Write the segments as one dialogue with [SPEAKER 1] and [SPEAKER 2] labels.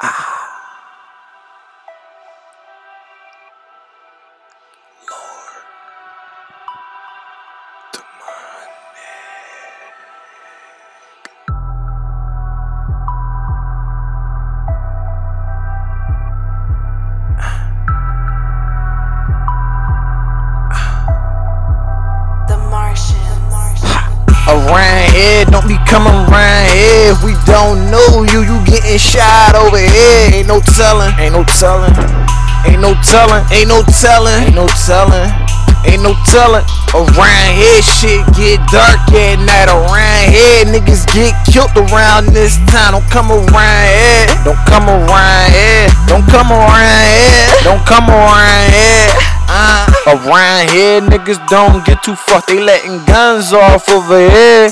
[SPEAKER 1] The Martian.
[SPEAKER 2] Around here, don't around here. We don't know you, you getting shot over here. Ain't no telling, ain't no telling, ain't no telling, ain't no telling, ain't no telling, ain't no telling. Around here, shit get dark at night. Around here, niggas get killed around this time. Don't come around here, don't come around here, don't come around here, don't come around here. Uh, around here, niggas don't get too fucked. They letting guns off over here.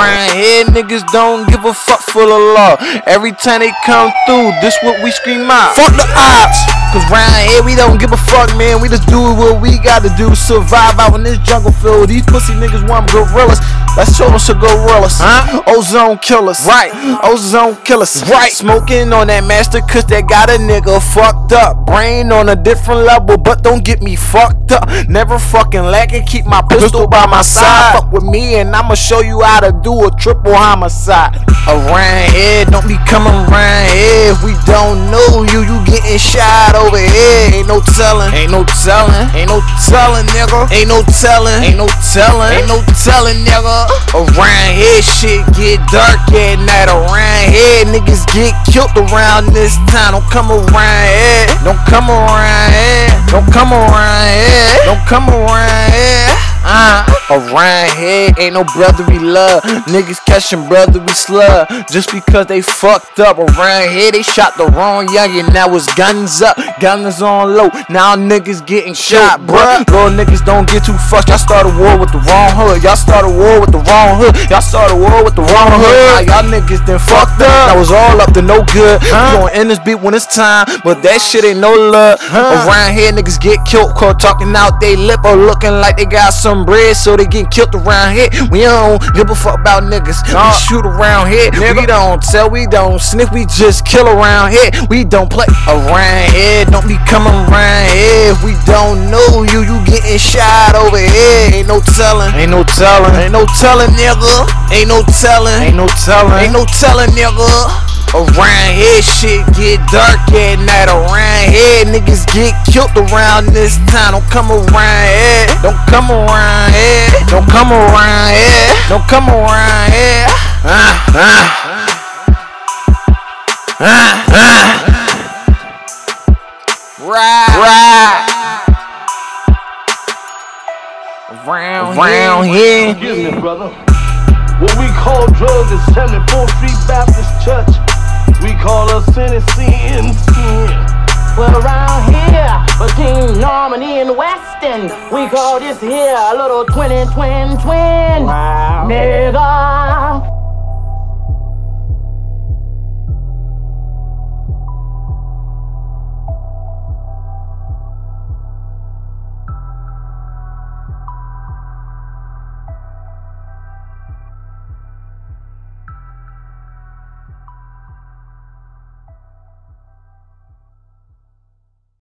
[SPEAKER 2] Around here, niggas don't give a fuck for the law. Every time they come through, this what we scream out. Fuck the ops. Cause round here we don't give a fuck, man. We just do what we gotta do. Survive out in this jungle field. These pussy niggas want them gorillas. Let's show them some gorillas. Huh? Ozone killers. Right. Ozone killers. Right. Smoking on that master cause that got a nigga fucked up. Brain on a different level, but don't get me fucked up. Never fucking lacking. Keep my pistol by my side. Fuck with me and I'ma show you how to do a triple homicide. Around here, don't be coming around here. If we don't know you, you getting shot over here. Ain't no telling, ain't no telling, ain't no telling, nigga. Ain't no telling, ain't no telling, ain't no telling, nigga. Around here, shit get dark at night. Around here, niggas get killed around this time. Don't come around here, don't come around here, don't come around here, don't come around here. Uh, around here ain't no brotherly love. Niggas catching brotherly slug just because they fucked up. Around here they shot the wrong youngin'. Now it's guns up, guns on low. Now niggas getting shot, bruh. Little niggas don't get too fucked. Y'all started war with the wrong hood. Y'all started war with the wrong hood. Y'all started war with the wrong hood. Now y'all niggas then fucked up. That was all up to no good. We gon' end this beat when it's time, but that shit ain't no love. Around here niggas get killed, caught talking out they lip or looking like they got some bread, so they getting killed around here. We don't give a fuck about niggas. We shoot around here. We don't tell, we don't sniff, we just kill around here. We don't play around here. Don't be coming around here. If we don't know you, you getting shot over here. Ain't no telling, ain't no telling, ain't no telling, nigga. Ain't no telling, ain't no telling, ain't no telling, nigga. Around here, shit get dark at night. Around here, niggas get killed around this time. Don't come around here. Don't come around here. Don't come around here. Don't come around here. Ah, ah. Ah, ah. Right. Right. Around, around here.
[SPEAKER 3] Excuse me, brother. What we call drugs is 74th Street Baptist Church. We call us sin sin.
[SPEAKER 4] Well, around here, between Normandie and Western, we call this here a little twin and twin twin.
[SPEAKER 3] Wow.
[SPEAKER 4] Nigga,